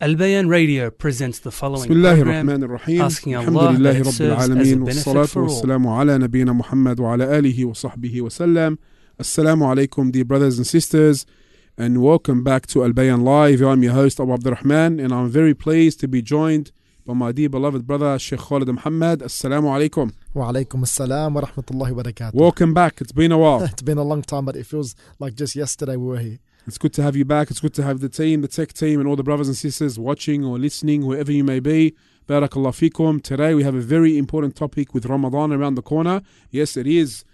Al Bayan Radio presents the following بسم الله program الرحمن الرحيم asking الحمد Allah لله that it رب serves as a العالمين benefit والصلاة for all. والسلام على نبينا محمد وعلى آله وصحبه وسلم Assalamu alaikum dear brothers and sisters and welcome back to Al Bayan Live I'm your host Abu Abdurrahman and I'm very pleased to be joined by my dear beloved brother Sheikh Khalid Muhammad Assalamu alaikum Walaikum assalam wa rahmatullahi wa barakatuh. Welcome back it's been a while It's been a long time, but it feels like just yesterday we were here. It's good to have you back. It's good to have the team, the tech team, and all the brothers and sisters watching or listening, wherever you may be. Barakallah fikum. Today we have a very important topic with Ramadan around the corner. Yes, it is.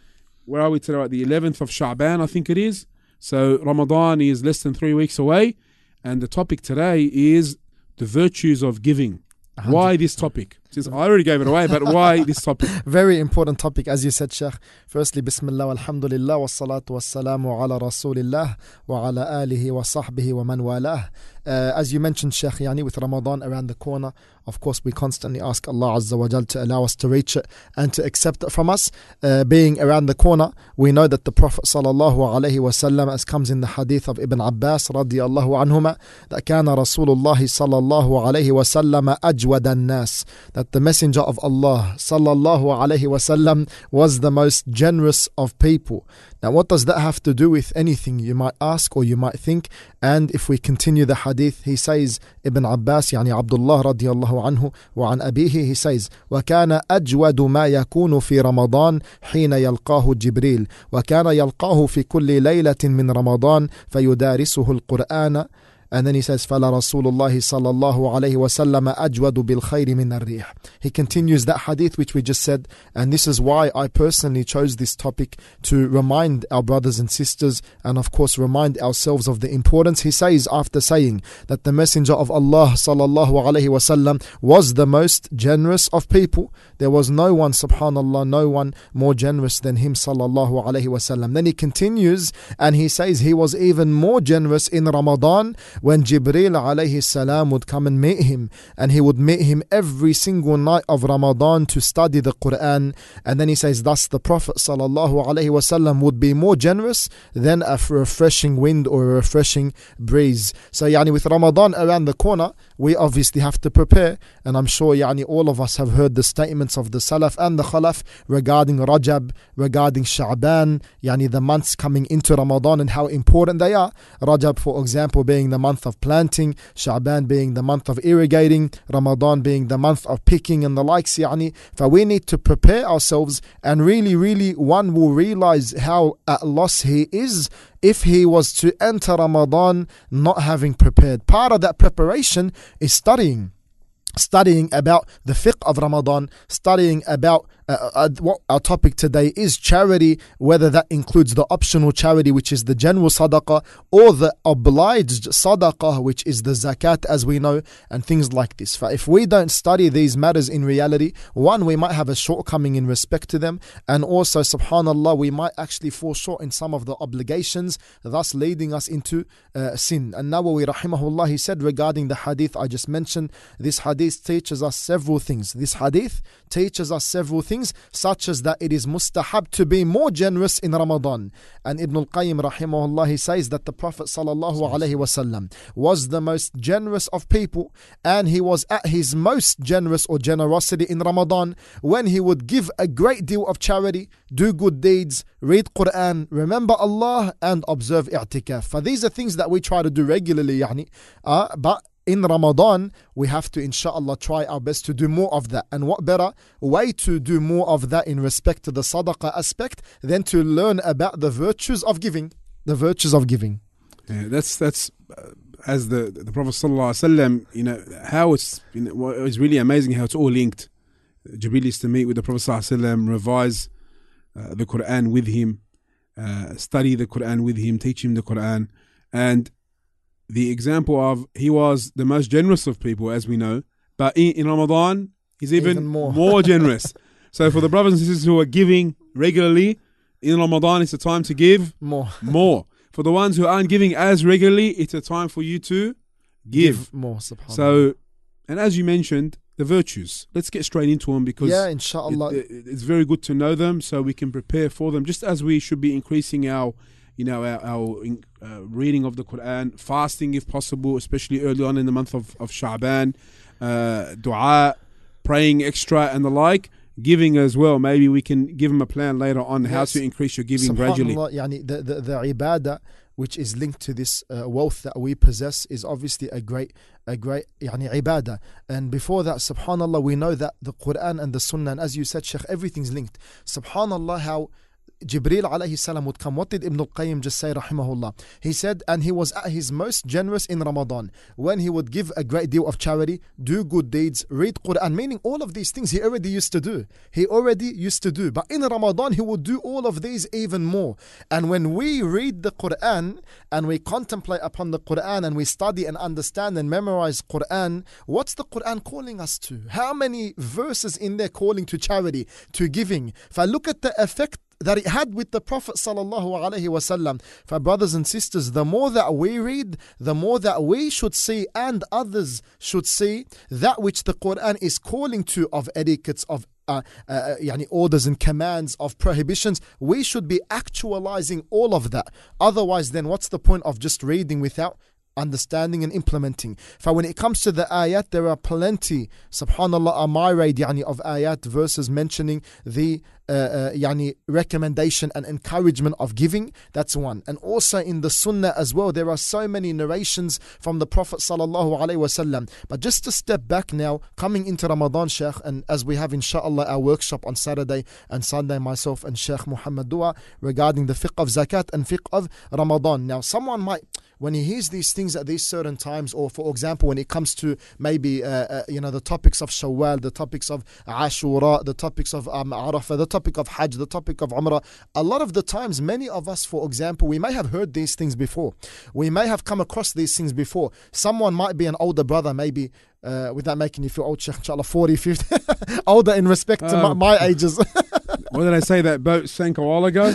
Where are we today? The 11th of Sha'ban, I think it is. So Ramadan is less than three weeks away. And the topic today is the virtues of giving. Why this topic? Since I already gave it away, but why this topic? Very important topic, as you said, Sheikh. Firstly, Bismillah, alhamdulillah, wa salatu wa salamu ala rasulillah wa ala alihi wa sahbihi wa man walah. Uh, as you mentioned, Sheikh, yani, with Ramadan around the corner, of course, we constantly ask Allah Azza wa Jal to allow us to reach it and to accept it from us. Uh, being around the corner, we know that the Prophet sallallahu alaihi wasallam, as comes in the hadith of Ibn Abbas radiallahu anhuma, that كان رسول الله صلى الله عليه وسلم أجود الناس that the messenger of Allah sallallahu alaihi wasallam was the most generous of people. Now what does that have to do with anything you might ask or you might think? And if we continue the hadith, he says Ibn Abbas يعني عبد الله رضي الله عنه وعن أبيه he says وكان أجود ما يكون في رمضان حين يلقاه جبريل وكان يلقاه في كل ليلة من رمضان فيدارسه القرآن and then he says, فَلَا رَسُولُ اللَّهِ صَلَى اللَّهُ عَلَيْهِ وَسَلَّمَ أَجْوَدُ بِالْخَيْرِ مِنَ الرِّيحِ He continues that hadith which we just said, and this is why I personally chose this topic to remind our brothers and sisters, and of course remind ourselves of the importance. He says, after saying that the Messenger of Allah صلى الله عليه وسلم was the most generous of people, there was no one, subhanallah, no one more generous than him صلى الله عليه وسلم. Then he continues, and he says he was even more generous in Ramadan when Jibril alayhi salam would come and meet him, and he would meet him every single night of Ramadan to study the Quran. And then he says, Thus the Prophet sallallahu alaihi wasallam would be more generous than a refreshing wind or a refreshing breeze. So, yani, with Ramadan around the corner, we obviously have to prepare. And I'm sure yani, all of us have heard the statements of the Salaf and the Khalaf regarding Rajab, regarding Sha'ban, yani, the months coming into Ramadan and how important they are. Rajab, for example, being the month of planting, Sha'ban being the month of irrigating, Ramadan being the month of picking and the likes. Yani, for we need to prepare ourselves and really, really, one will realize how at loss he is if he was to enter Ramadan not having prepared. Part of that preparation is studying. Studying about the fiqh of Ramadan, studying about uh, uh, our topic today is charity, whether that includes the optional charity, which is the general sadaqah, or the obliged sadaqah, which is the zakat, as we know, and things like this. If we don't study these matters in reality, one, we might have a shortcoming in respect to them, and also, subhanAllah, we might actually fall short in some of the obligations, thus leading us into uh, sin. And Nawawi, rahimahullah, he said regarding the hadith I just mentioned, this hadith teaches us several things. This hadith teaches us several things such as that it is mustahab to be more generous in Ramadan. And Ibn al-Qayyim rahimahullah he says that the Prophet sallallahu alaihi wasallam was the most generous of people and he was at his most generous or generosity in Ramadan when he would give a great deal of charity, do good deeds, read Quran, remember Allah and observe i'tikaf. For these are things that we try to do regularly yani, uh, but in Ramadan, we have to, inshallah, try our best to do more of that. And what better way to do more of that in respect to the sadaqah aspect than to learn about the virtues of giving? The virtues of giving. Yeah, that's that's uh, as the the Prophet sallallahu. You know how it's you know, it's really amazing how it's all linked. Jibril used to meet with the Prophet sallallahu revise uh, the Quran with him, uh, study the Quran with him, teach him the Quran, and the example of he was the most generous of people, as we know, but in, in Ramadan he's even, Even more. more generous. so for the brothers and sisters who are giving regularly in Ramadan, it's a time to give More. more. For the ones who aren't giving as regularly, it's a time for you to give. more, subhanAllah. So, and as you mentioned, the virtues. Let's get straight into them because yeah, it- inshallah. it- it's very good to know them so we can prepare for them. Just as we should be increasing our you know, our, our uh, reading of the Quran, fasting if possible, especially early on in the month of, of Sha'ban, uh, dua, praying extra and the like. Giving as well. Maybe we can give them a plan later on how to increase your giving gradually. Yani the, the, the ibadah which is linked to this uh, wealth that we possess is obviously a great a great yani ibadah and before that subhanallah we know that the Quran and the Sunnah and as you said Sheikh everything's linked subhanallah how Jibreel alayhi salam would come. What did Ibn al-Qayyim just say, rahimahullah? He said, and he was at his most generous in Ramadan when he would give a great deal of charity, do good deeds, read Quran, meaning all of these things he already used to do. He already used to do. But in Ramadan, he would do all of these even more. And when we read the Quran and we contemplate upon the Quran and we study and understand and memorize Quran, what's the Quran calling us to? How many verses in there calling to charity, to giving? If I look at the effect that it had with the Prophet sallallahu. For brothers and sisters, the more that we read, the more that we should see and others should see that which the Quran is calling to of etiquettes of uh, uh, yani orders and commands of prohibitions, we should be actualizing all of that. Otherwise, then what's the point of just reading without understanding and implementing. For when it comes to the ayat, there are plenty, subhanallah, a yani, of ayat verses mentioning the uh, uh, yani recommendation and encouragement of giving. That's one. And also in the sunnah as well, there are so many narrations from the Prophet sallallahu alaihi wasallam. But just to step back now, coming into Ramadan, Sheikh, and as we have inshallah our workshop on Saturday and Sunday, myself and Sheikh Muhammad Dua regarding the fiqh of zakat and fiqh of Ramadan. Now, someone might when he hears these things at these certain times, or for example, when it comes to maybe uh, uh, you know the topics of Shawwal, the topics of Ashura, the topics of um, Arafah, the topic of Hajj, the topic of Umrah, a lot of the times, many of us, for example, we may have heard these things before. We may have come across these things before. Someone might be an older brother, maybe. Uh, without making you feel old, Sheikh, inshallah, 40, 50, older in respect to my, Oh. my ages. What did I say? That boat sank a while ago.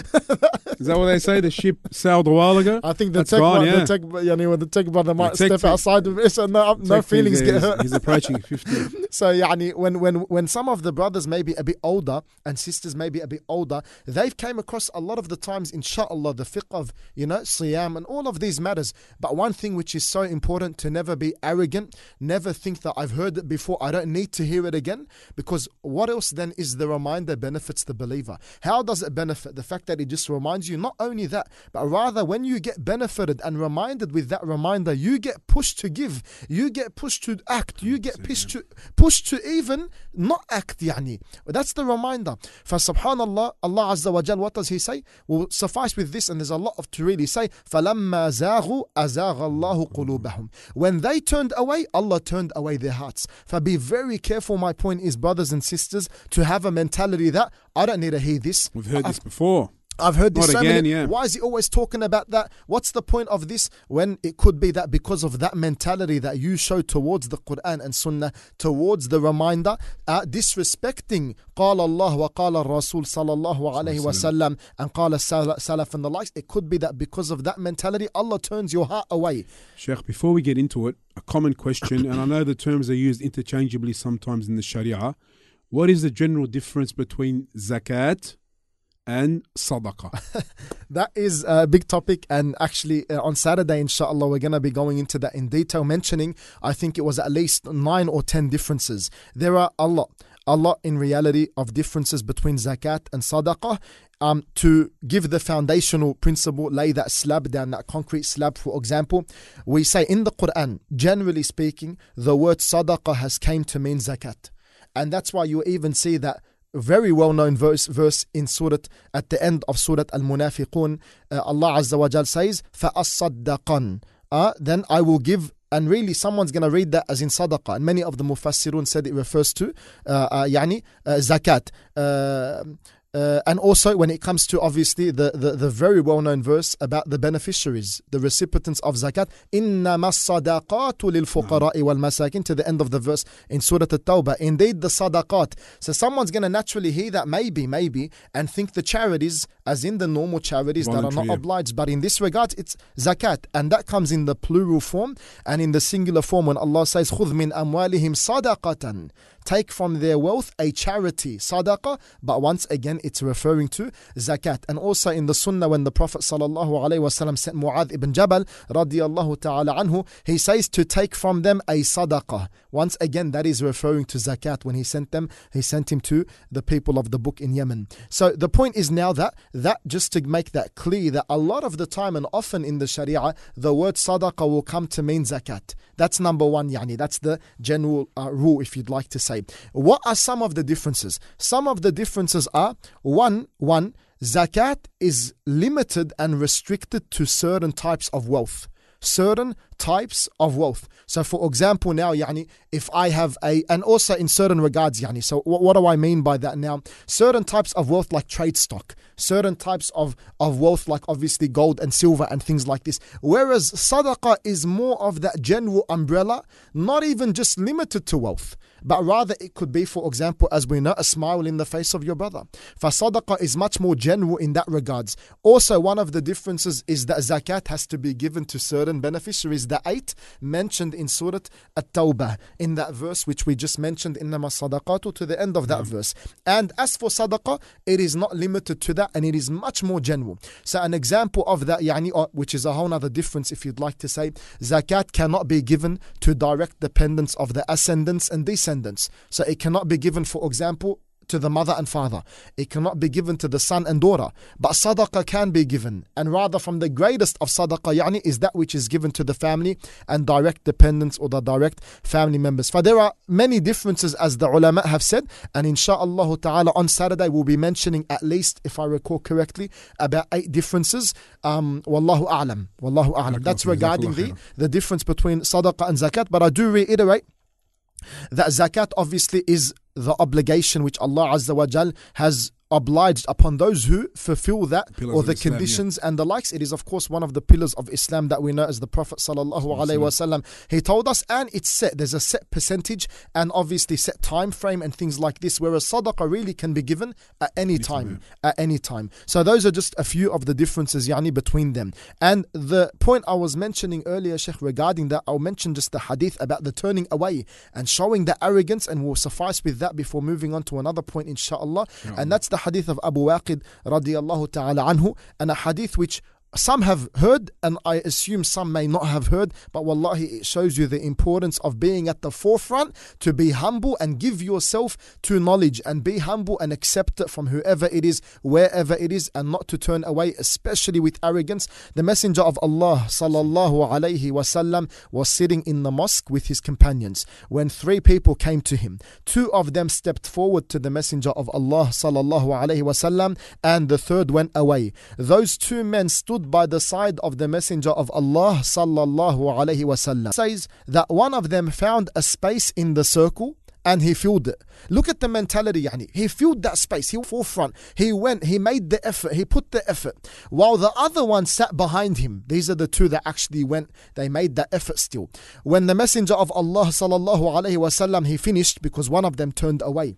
Is that what they say? The ship sailed a while ago. I think the That's tech, gone, bro- yeah. the tech, when the tech brother might tech- step tech- outside of it, so no, no feelings yeah, get hurt. He's approaching fifty. So yani, when when when some of the brothers may be a bit older and sisters may be a bit older, they've came across a lot of the times, inshallah, the fiqh of you know siyam and all of these matters. But one thing which is so important to never be arrogant, never think that I've heard it before, I don't need to hear it again, because what else then is the reminder benefits the believer? How does it benefit? The fact that it just reminds you not only that, but rather when you get benefited and reminded with that reminder, you get pushed to give, you get pushed to act, you get pushed to pushed to even not act. Yani that's the reminder. For Subhanallah, Allah Azza wa Jal, what does He say? Will suffice with this, and there's a lot of to really say. فَلَمَّا زَاغُوا أَزَاغَ اللَّهُ قُلُوبَهُم When they turned away, Allah turned away their hearts. For be very careful. My point is, brothers and sisters, to have a mentality that I don't need to hear this. We've heard this before. I've heard this Not so again, many. yeah. Why is he always talking about that? What's the point of this? When it could be that because of that mentality that you show towards the Quran and Sunnah, towards the reminder, uh, disrespecting قال Allah wa قال الرسول صلى الله عليه وسلم and قال السل- Salaf and the likes. It could be that because of that mentality, Allah turns your heart away. Sheikh, before we get into it, a common question, and I know the terms are used interchangeably sometimes in the Sharia. What is the general difference between zakat And sadaqah? That is a big topic, and actually, uh, on Saturday, inshallah, we're going to be going into that in detail, mentioning I think it was at least nine or ten differences. There are a lot, a lot in reality of differences between zakat and sadaqah. Um, to give the foundational principle, lay that slab down, that concrete slab, for example, we say in the Quran, generally speaking, the word sadaqah has came to mean zakat. And that's why you even see that very well known verse verse in Surah at the end of Surah Al Munafiqun. Uh, Allah Azza wa Jal says, فَأَصَّدَّقًا uh, Then I will give. And really, someone's going to read that as in sadaqah. And many of the mufassirun said it refers to uh, uh, yani, uh, zakat. Uh, uh, and also, when it comes to obviously the, the, the very well known verse about the beneficiaries, the recipients of zakat, إِنَّمَا الصَّدَقَاتُ لِلْفُقَرَاءِ وَالْمَسَاكِنِ to the end of the verse in Surah At-Tawbah. Indeed, the sadaqat. So someone's going to naturally hear that maybe, maybe, and think the charities, as in the normal charities that are Voluntary, not yeah. obliged. But in this regard, it's zakat. And that comes in the plural form and in the singular form when Allah says, خُذْ مِنْ أَمْوَالِهِمْ صَدَقَةً take from their wealth a charity, sadaqah, but once again it's referring to zakat. And also in the sunnah when the Prophet wasallam sent Mu'adh ibn Jabal radiyallahu ta'ala anhu, he says to take from them a sadaqah. Once again that is referring to zakat. When he sent them, he sent him to the people of the book in Yemen. So the point is now that that just to make that clear that a lot of the time and often in the Sharia the word sadaqah will come to mean zakat. That's number one, yani. That's the general uh, rule, if you'd like to say. What are some of the differences? Some of the differences are one, one, zakat is limited and restricted to certain types of wealth certain types of wealth. So, for example, now, yani, if I have a, and also in certain regards, yani, so what, what do I mean by that now? Certain types of wealth like trade stock, certain types of, of wealth like obviously gold and silver and things like this. Whereas sadaqah is more of that general umbrella, not even just limited to wealth but rather it could be, for example, as we know, a smile in the face of your brother. For sadaqah is much more general in that regards. Also, one of the differences is that zakat has to be given to certain beneficiaries The eight mentioned in Surah At-Tawbah, in that verse which we just mentioned, إنما الصدقات to the end of that mm. verse. And as for sadaqah, it is not limited to that and it is much more general. So an example of that, yani, uh, which is a whole other difference if you'd like to say, zakat cannot be given to direct dependents of the ascendants and descendants descendants. So it cannot be given, for example, to the mother and father. It cannot be given to the son and daughter. But sadaqah can be given. And rather from the greatest of sadaqah yani, is that which is given to the family and direct dependents or the direct family members. For there are many differences as the ulama have said. And inshallah ta'ala on Saturday we'll be mentioning at least, if I recall correctly, about eight differences. Um, wallahu a'lam. Wallahu a'lam. That's regarding the, the difference between sadaqah and zakat. But I do reiterate that zakat obviously is the obligation which Allah Azza wa Jal has obliged upon those who fulfill that pillars or the Islam, conditions yeah. and the likes. It is, of course, one of the pillars of Islam that we know as the Prophet sallallahu alaihi wasallam. He told us, and it's set. There's a set percentage and obviously set time frame and things like this. Whereas sadaqah really can be given at any time, at any time. So those are just a few of the differences, yani, between them. And the point I was mentioning earlier, Sheikh, regarding that, I'll mention just the hadith about the turning away and showing the arrogance, and we'll suffice with that before moving on to another point, inshallah. And that's the حديث أبو واقد رضي الله تعالى عنه. أنا حديث which some have heard, and I assume some may not have heard, but wallahi, it shows you the importance of being at the forefront to be humble and give yourself to knowledge and be humble and accept it from whoever it is, wherever it is, and not to turn away, especially with arrogance. The Messenger of Allah sallallahu alaihi wasallam was sitting in the mosque with his companions when three people came to him. Two of them stepped forward to the Messenger of Allah sallallahu alaihi wasallam, and the third went away. Those two men stood by the side of the Messenger of Allah sallallahu alaihi wasallam. Says that one of them found a space in the circle and he filled it. Look at the mentality, yani. He filled that space. He forefront. He went. He made the effort. He put the effort. While the other one sat behind him. These are the two that actually went. They made that effort still. When the Messenger of Allah sallallahu alaihi wasallam he finished because one of them turned away.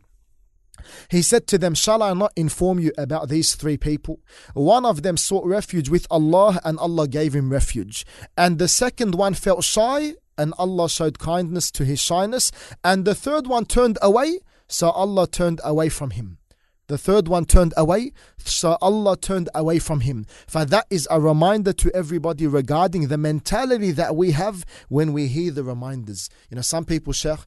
He said to them, Shall I not inform you about these three people? One of them sought refuge with Allah, and Allah gave him refuge. And the second one felt shy, and Allah showed kindness to his shyness. And the third one turned away, so Allah turned away from him. The third one turned away, so Allah turned away from him. For that is a reminder to everybody regarding the mentality that we have when we hear the reminders. You know, some people, Sheikh,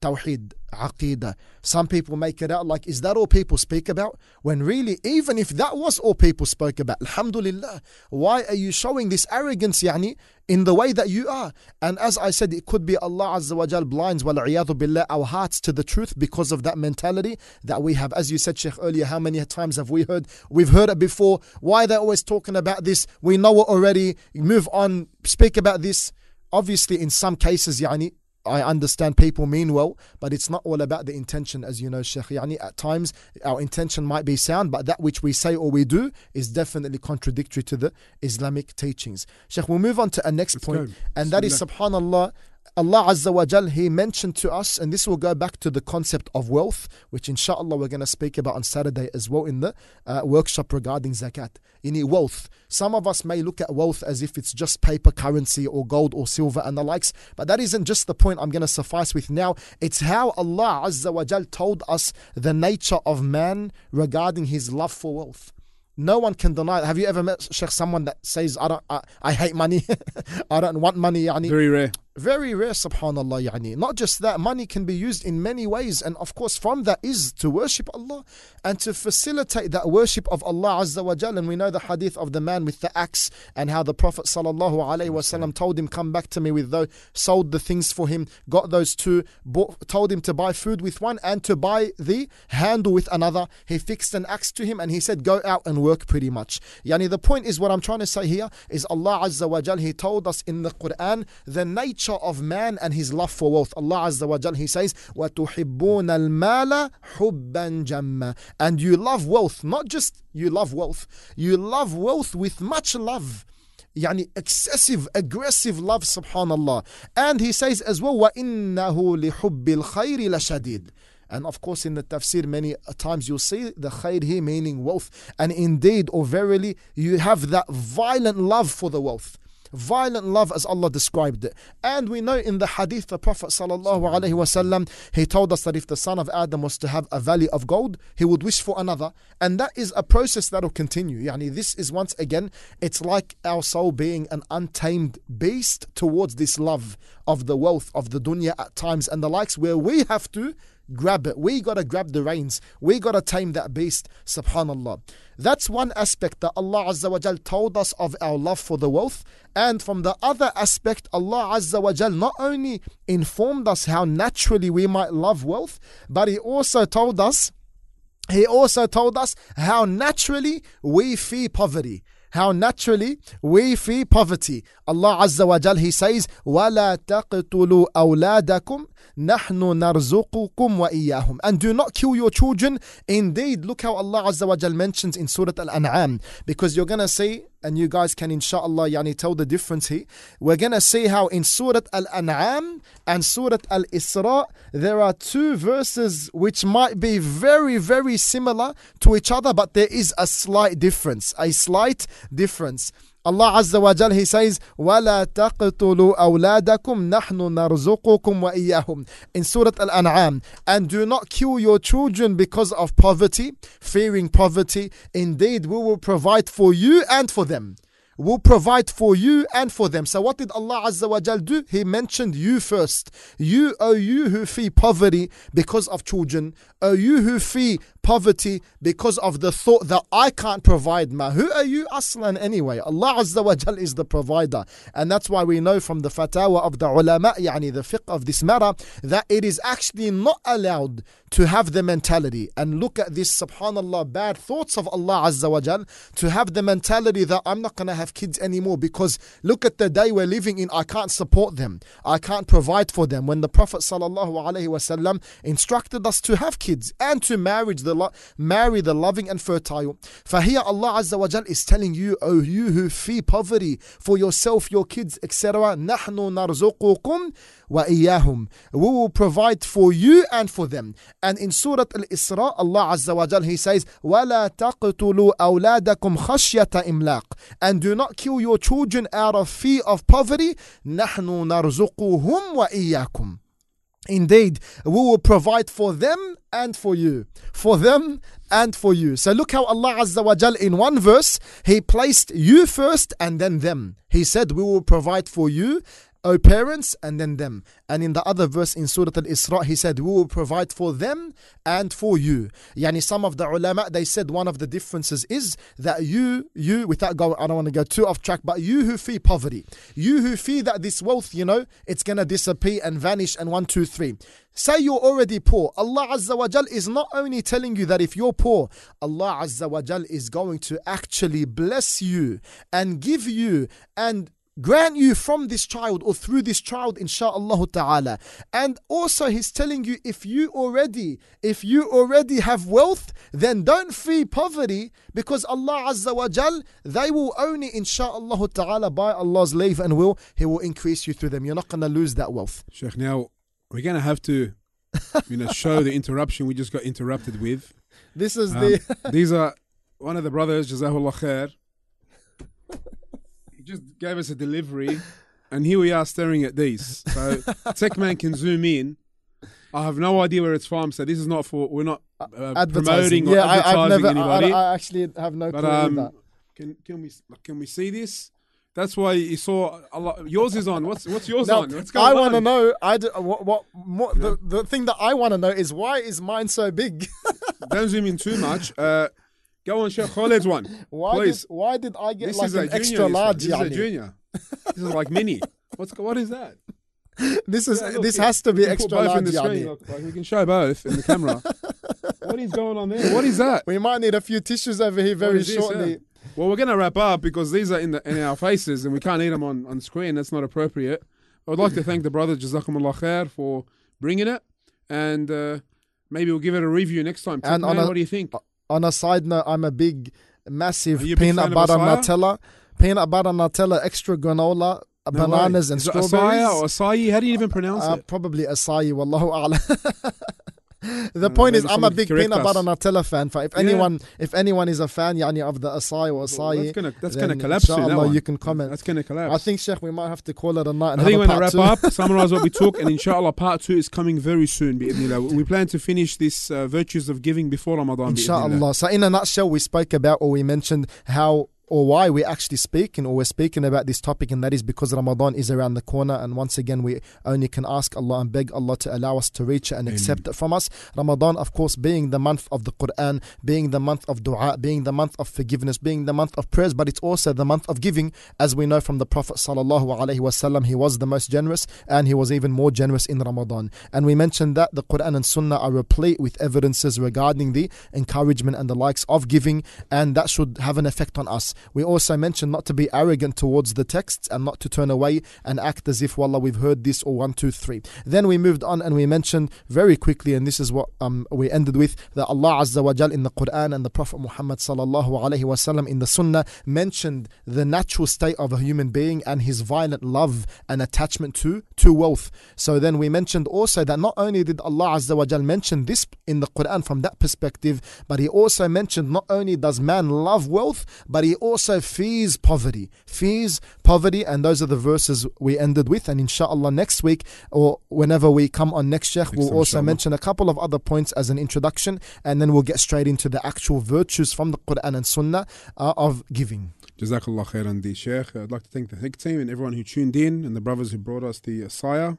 Tawheed, Aqidah. Some people make it out like, is that all people speak about? When really, even if that was all people spoke about, Alhamdulillah, why are you showing this arrogance, yani, in the way that you are? And as I said, it could be Allah Azza wa Jal blinds, billah, our hearts to the truth because of that mentality that we have. As you said, Sheikh, earlier, how many times have we heard? We've heard it before. Why they're always talking about this? We know it already. Move on, speak about this. Obviously, in some cases, yani, I understand people mean well, but it's not all about the intention, as you know, Sheikh. Yani, at times, our intention might be sound, but that which we say or we do is definitely contradictory to the Islamic teachings. Sheikh, we'll move on to a next point, and that is, subhanAllah, Allah Azza wa Jal, He mentioned to us, and this will go back to the concept of wealth, which inshallah we're going to speak about on Saturday as well in the uh, workshop regarding zakat. In wealth, some of us may look at wealth as if it's just paper currency or gold or silver and the likes, but that isn't just the point I'm going to suffice with now. It's how Allah Azza wa Jal told us the nature of man regarding his love for wealth. No one can deny it. Have you ever met Sheikh someone that says, I don't I, I hate money, I don't want money, yani? Very rare. Very rare, subhanAllah, yani. Not just that, money can be used in many ways, and of course, from that is to worship Allah and to facilitate that worship of Allah Azza wa Jal. And we know the hadith of the man with the axe and how the Prophet sallallahu alaihi wasallam told him, Come back to me with those, sold the things for him, got those two, bought, told him to buy food with one and to buy the handle with another. He fixed an axe to him and he said, Go out and work pretty much. Yani, the point is, what I'm trying to say here is Allah Azza wa Jal, He told us in the Quran the nature nature of man and his love for wealth. Allah Azza wa Jal, He says, وَتُحِبُّونَ الْمَالَ حُبًّا جَمًّا And you love wealth, not just you love wealth, you love wealth with much love. يعني excessive aggressive love subhanallah and he says as well وإنه لحب الخير لشديد and of course, in the tafsir, many times you'll see the khair here meaning wealth. And indeed, or verily, you have that violent love for the wealth violent love as Allah described it. And we know in the hadith the Prophet wasallam he told us that if the son of Adam was to have a valley of gold, he would wish for another. And that is a process that will continue. Yani this is once again, it's like our soul being an untamed beast towards this love of the wealth of the dunya at times and the likes where we have to grab it. We got to grab the reins. We got to tame that beast. Subhanallah. That's one aspect that Allah Azza wa Jal told us of our love for the wealth. And from the other aspect, Allah Azza wa Jal not only informed us how naturally we might love wealth, but He also told us. He also told us how naturally we fear poverty how naturally we fear poverty. Allah Azza wa Jal, He says, وَلَا تَقْتُلُوا أَوْلَادَكُمْ نَحْنُ نَرْزُقُكُمْ وَإِيَّاهُمْ And do not kill your children. Indeed, look how Allah Azza wa Jal mentions in Surah Al-An'am. Because you're going to see and you guys can inshallah yani tell the difference here. We're gonna see how in Surah Al-An'am and Surah Al-Isra there are two verses which might be very very similar to each other but there is a slight difference, a slight difference. Allah Azza wa Jal, He says, وَلَا تَقْتُلُوا أَوْلَادَكُمْ نَحْنُ نَرْزُقُكُمْ وَإِيَّاهُمْ In Surah Al-An'am, and do not kill your children because of poverty, fearing poverty. Indeed, we will provide for you and for them will provide for you and for them. So what did Allah Azza wa Jal do? He mentioned you first. You, O you who fear poverty because of children. O you who fear poverty because of the thought that I can't provide ma. Who are you aslan anyway? Allah Azza wa Jal is the provider. And that's why we know from the fatwa of the ulama, yani the fiqh of this matter, that it is actually not allowed to have the mentality and look at this subhanallah bad thoughts of Allah Azza wa Jal to have the mentality that I'm not going to have kids anymore because look at the day we're living in I can't support them I can't provide for them when the Prophet sallallahu alaihi wasallam instructed us to have kids and to marry the lo- marry the loving and fertile for here Allah Azza wa Jal is telling you oh you who fear poverty for yourself your kids etc نحن نرزقكم وإياهم we will provide for you and for them and in Surah Al-Isra, Allah Azza wa Jal, He says, وَلَا تَقْتُلُوا أَوْلَادَكُمْ خَشْيَةَ إِمْلَاقٍ And do not kill your children out of fear of poverty. نَحْنُ نَرْزُقُهُمْ وَإِيَّاكُمْ Indeed, we will provide for them and for you. For them and for you. So look how Allah Azza wa Jal in one verse, He placed you first and then them. He said, We will provide for you O parents, and then them. And in the other verse in Surah Al Isra, he said, We will provide for them and for you. Yani some of the ulama, they said one of the differences is that you, you, without going, I don't want to go too off track, but you who fear poverty, you who fear that this wealth, you know, it's going to disappear and vanish and one, two, three. Say you're already poor. Allah Azza wa Jal is not only telling you that if you're poor, Allah Azza wa Jal is going to actually bless you and give you and grant you from this child or through this child insha'Allah ta'ala and also he's telling you if you already if you already have wealth then don't fear poverty because Allah azza wa jal they will only insha'Allah ta'ala by Allah's leave and will he will increase you through them you're not going to lose that wealth Sheikh, now we're going to have to, you know, show the interruption we just got interrupted with. this is Um, the these are one of the brothers, Jazahullah Khair. He just gave us a delivery, and here we are staring at these. So Techman can zoom in. I have no idea where it's from, so this is not for we're not uh, advertising promoting or yeah I, advertising I've never anybody. I, I actually have no but um, that can can we can we see this? That's why you saw a lot. Yours is on. What's what's yours Now, on? What's I want to know. I do, what what more, the the thing that I want to know is why is mine so big? Don't zoom in too much. Uh, go on, Sheikh Khalid's one. why Please. did why did I get This like is an extra this large? This is a junior. This is like mini. What's what is that? This is Yeah, look, this has to be you can put extra large. in the screen. Look, like we can show both in the camera. what is going on there? What is that? We might need a few tissues over here very is this, shortly. yeah? Well, we're going to wrap up because these are in the in our faces and we can't eat them on, on screen. That's not appropriate. I would like to thank the brothers Jazakumullah khair for bringing it, and uh, maybe we'll give it a review next time. And on a- what do you think? On a side note, I'm a big, massive Are you a big peanut fan butter Nutella, peanut butter Nutella, extra granola, uh, No bananas way. and Is it strawberries. Acai or acai? How do you even pronounce Uh, it? probably acai, wallahu a'lam. the Uh, point is, I'm a big peanut butter Nutella fan. If Yeah. anyone, if anyone is a fan, yani of the acai or Well, that's gonna that's gonna collapse inshallah you can comment. That's gonna collapse. I think Sheikh, we might have to call it a night. And I think we're gonna wrap two. up, summarize what we took, and inshallah, part two is coming very soon. We plan to finish this uh, virtues of giving before Ramadan. Inshallah. So, in a nutshell, we spoke about or we mentioned how or why we're actually speaking or we're speaking about this topic, and that is because Ramadan is around the corner. And once again, we only can ask Allah and beg Allah to allow us to reach it and accept it from us. Ramadan, of course, being the month of the Quran, being the month of dua, being the month of forgiveness, being the month of prayers, but it's also the month of giving, as we know from the Prophet sallallahu alaihi wasallam. He was the most generous, and he was even more generous in Ramadan. And we mentioned that the Quran and Sunnah are replete with evidences regarding the encouragement and the likes of giving, and that should have an effect on us. We also mentioned not to be arrogant towards the texts and not to turn away and act as if, wallah, we've heard this or one, two, three. Then we moved on and we mentioned very quickly, and this is what um, we ended with, that Allah Azza wa Jal in the Quran and the Prophet Muhammad sallallahu alaihi wasallam in the Sunnah mentioned the natural state of a human being and his violent love and attachment to to wealth. So then we mentioned also that not only did Allah Azza wa Jal mention this in the Quran from that perspective, but He also mentioned not only does man love wealth, but he also fears poverty. Fears poverty, and those are the verses we ended with. And inshallah, next week or whenever we come on next Sheikh, we'll time, also inshallah. mention a couple of other points as an introduction, and then we'll get straight into the actual virtues from the Quran and Sunnah uh, of giving. Jazakallah khairan, the Sheikh. I'd like to thank the Hik team and everyone who tuned in and the brothers who brought us the Asaya,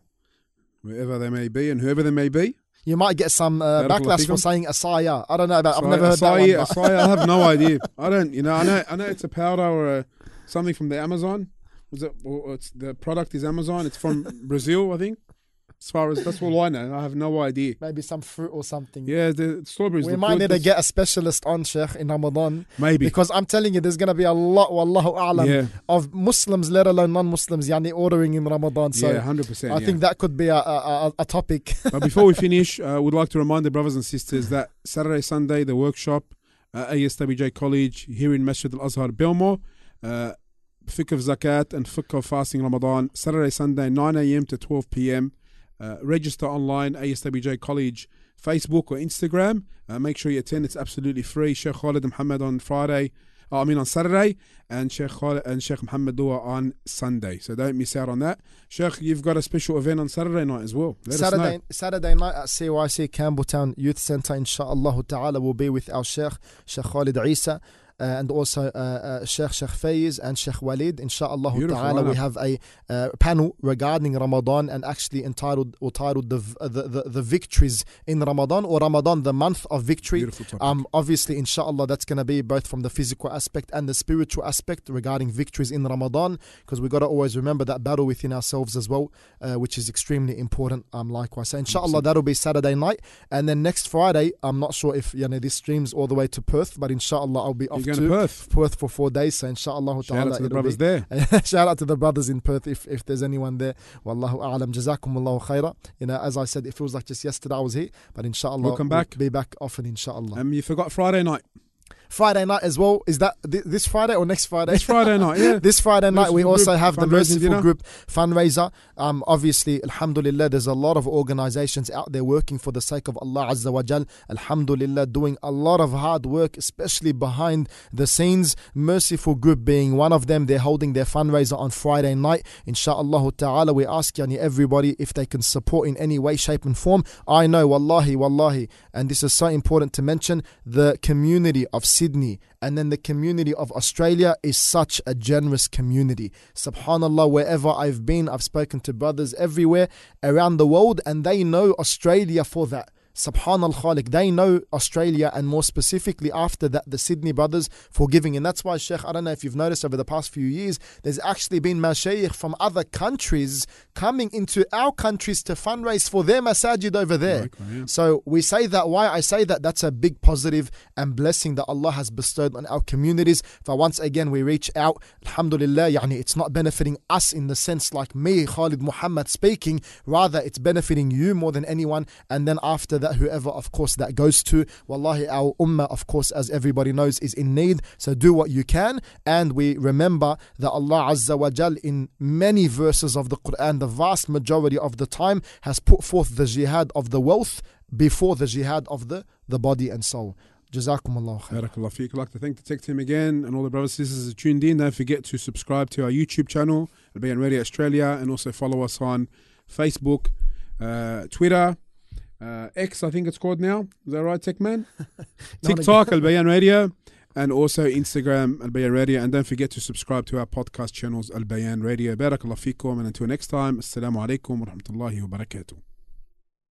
wherever they may be and whoever they may be. You might get some uh, backlash for saying asaya. I don't know about. I've never heard Asaya, that one. Asaya, I have no idea. I don't, you know, I know, I know it's a powder or a, something from the Amazon. Was it? Or it's the product is Amazon. It's from Brazil, I think. As far as that's all I know, I have no idea. Maybe some fruit or something. Yeah, the strawberries. we might need to get a specialist on Sheikh in Ramadan maybe. because I'm telling you, there's going to be a lot, wallahu a'lam, Yeah, of Muslims, let alone non-Muslims, yani ordering in Ramadan. So yeah, hundred percent. I think that could be a, a, a, a topic. But before we finish, uh, we'd like to remind the brothers and sisters that Saturday, Sunday, the workshop at ASWJ College here in Masjid Al Azhar, Belmore, uh, Fiqh of Zakat and Fiqh of Fasting Ramadan, Saturday, Sunday, 9 a.m. to 12 p.m. Uh, register online, ASWJ College, Facebook or Instagram. Uh, make sure you attend, it's absolutely free. Sheikh Khalid Muhammad on Friday. uh, I mean on Saturday, and Sheikh Khalid and Sheikh Muhammad Dua on Sunday. So don't miss out on that. Sheikh, you've got a special event on Saturday night as well. Let. Saturday, Saturday night at CYC Campbelltown Youth Centre, inshallah ta'ala, will be with our Sheikh, Sheikh Khalid Isa. Uh, and also uh, uh, Sheikh Sheikh Faiz and Sheikh Walid. Inshallah Beautiful ta'ala, we have a uh, panel regarding Ramadan and actually entitled titled the, the, the, the victories in Ramadan or Ramadan, the month of victory. Um, obviously, inshallah, that's going to be both from the physical aspect and the spiritual aspect regarding victories in Ramadan, because we got to always remember that battle within ourselves as well, uh, which is extremely important. Um, likewise, so inshallah, 100%. that'll be Saturday night, and then next Friday, I'm not sure if you know this streams all the way to Perth, but inshallah, I'll be off going too. to Perth. Perth for four days. So inshallah Shout out ta'ala, to the brothers be- there. Shout out to the brothers in Perth if, if there's anyone there. Wallahu a'lam. Jazakumullahu khaira. You know, as I said, it feels like just yesterday I was here, but inshallah, Welcome we'll back. be back often, inshallah. Um, you forgot Friday night. Friday night as well. Is that thi- this Friday or next Friday? This Friday night, yeah. This Friday night, we also Group have the Merciful dinner. Group fundraiser. Um, obviously, Alhamdulillah, there's a lot of organizations out there working for the sake of Allah Azza wa Jal. Alhamdulillah, doing a lot of hard work, especially behind the scenes. Merciful Group being one of them. They're holding their fundraiser on Friday night. Insha'Allah ta'ala, we ask yani, everybody if they can support in any way, shape, and form. I know, wallahi, wallahi, and this is so important to mention the community of Sydney and then the community of Australia is such a generous community. Subhanallah, wherever I've been, I've spoken to brothers everywhere around the world, and they know Australia for that. Subhanal Khalik, they know Australia and more specifically after that, the Sydney brothers for giving. And that's why, Sheikh, I don't know if you've noticed over the past few years, there's actually been mashayikh from other countries coming into our countries to fundraise for their masajid over there. Yeah. So we say that. Why I say that? That's a big positive and blessing that Allah has bestowed on our communities. For once again, we reach out. Alhamdulillah, yani it's not benefiting us in the sense like me, Khalid Muhammad speaking. Rather, it's benefiting you more than anyone. And then after that, whoever, of course, that goes to. Wallahi, our ummah, of course, as everybody knows, is in need. So do what you can. And we remember that Allah Azza wa Jal in many verses of the Quran, the vast majority of the time, has put forth the jihad of the wealth before the jihad of the, the body and soul. Jazakum Allah khair. Barakallah feek. I'd like to thank the tech team again and all the brothers and sisters that tuned in. Don't forget to subscribe to our YouTube channel, Al Bayan Radio Australia, and also follow us on Facebook, uh, Twitter, uh, X, I think it's called now. Is that right, Tech Man? TikTok, Al Bayan Radio, and also Instagram, Al Bayan Radio. And don't forget to subscribe to our podcast channels, Al Bayan Radio. Barakallah feekum. And until next time, Assalamu alaikum wa rahmatullahi wa barakatuh.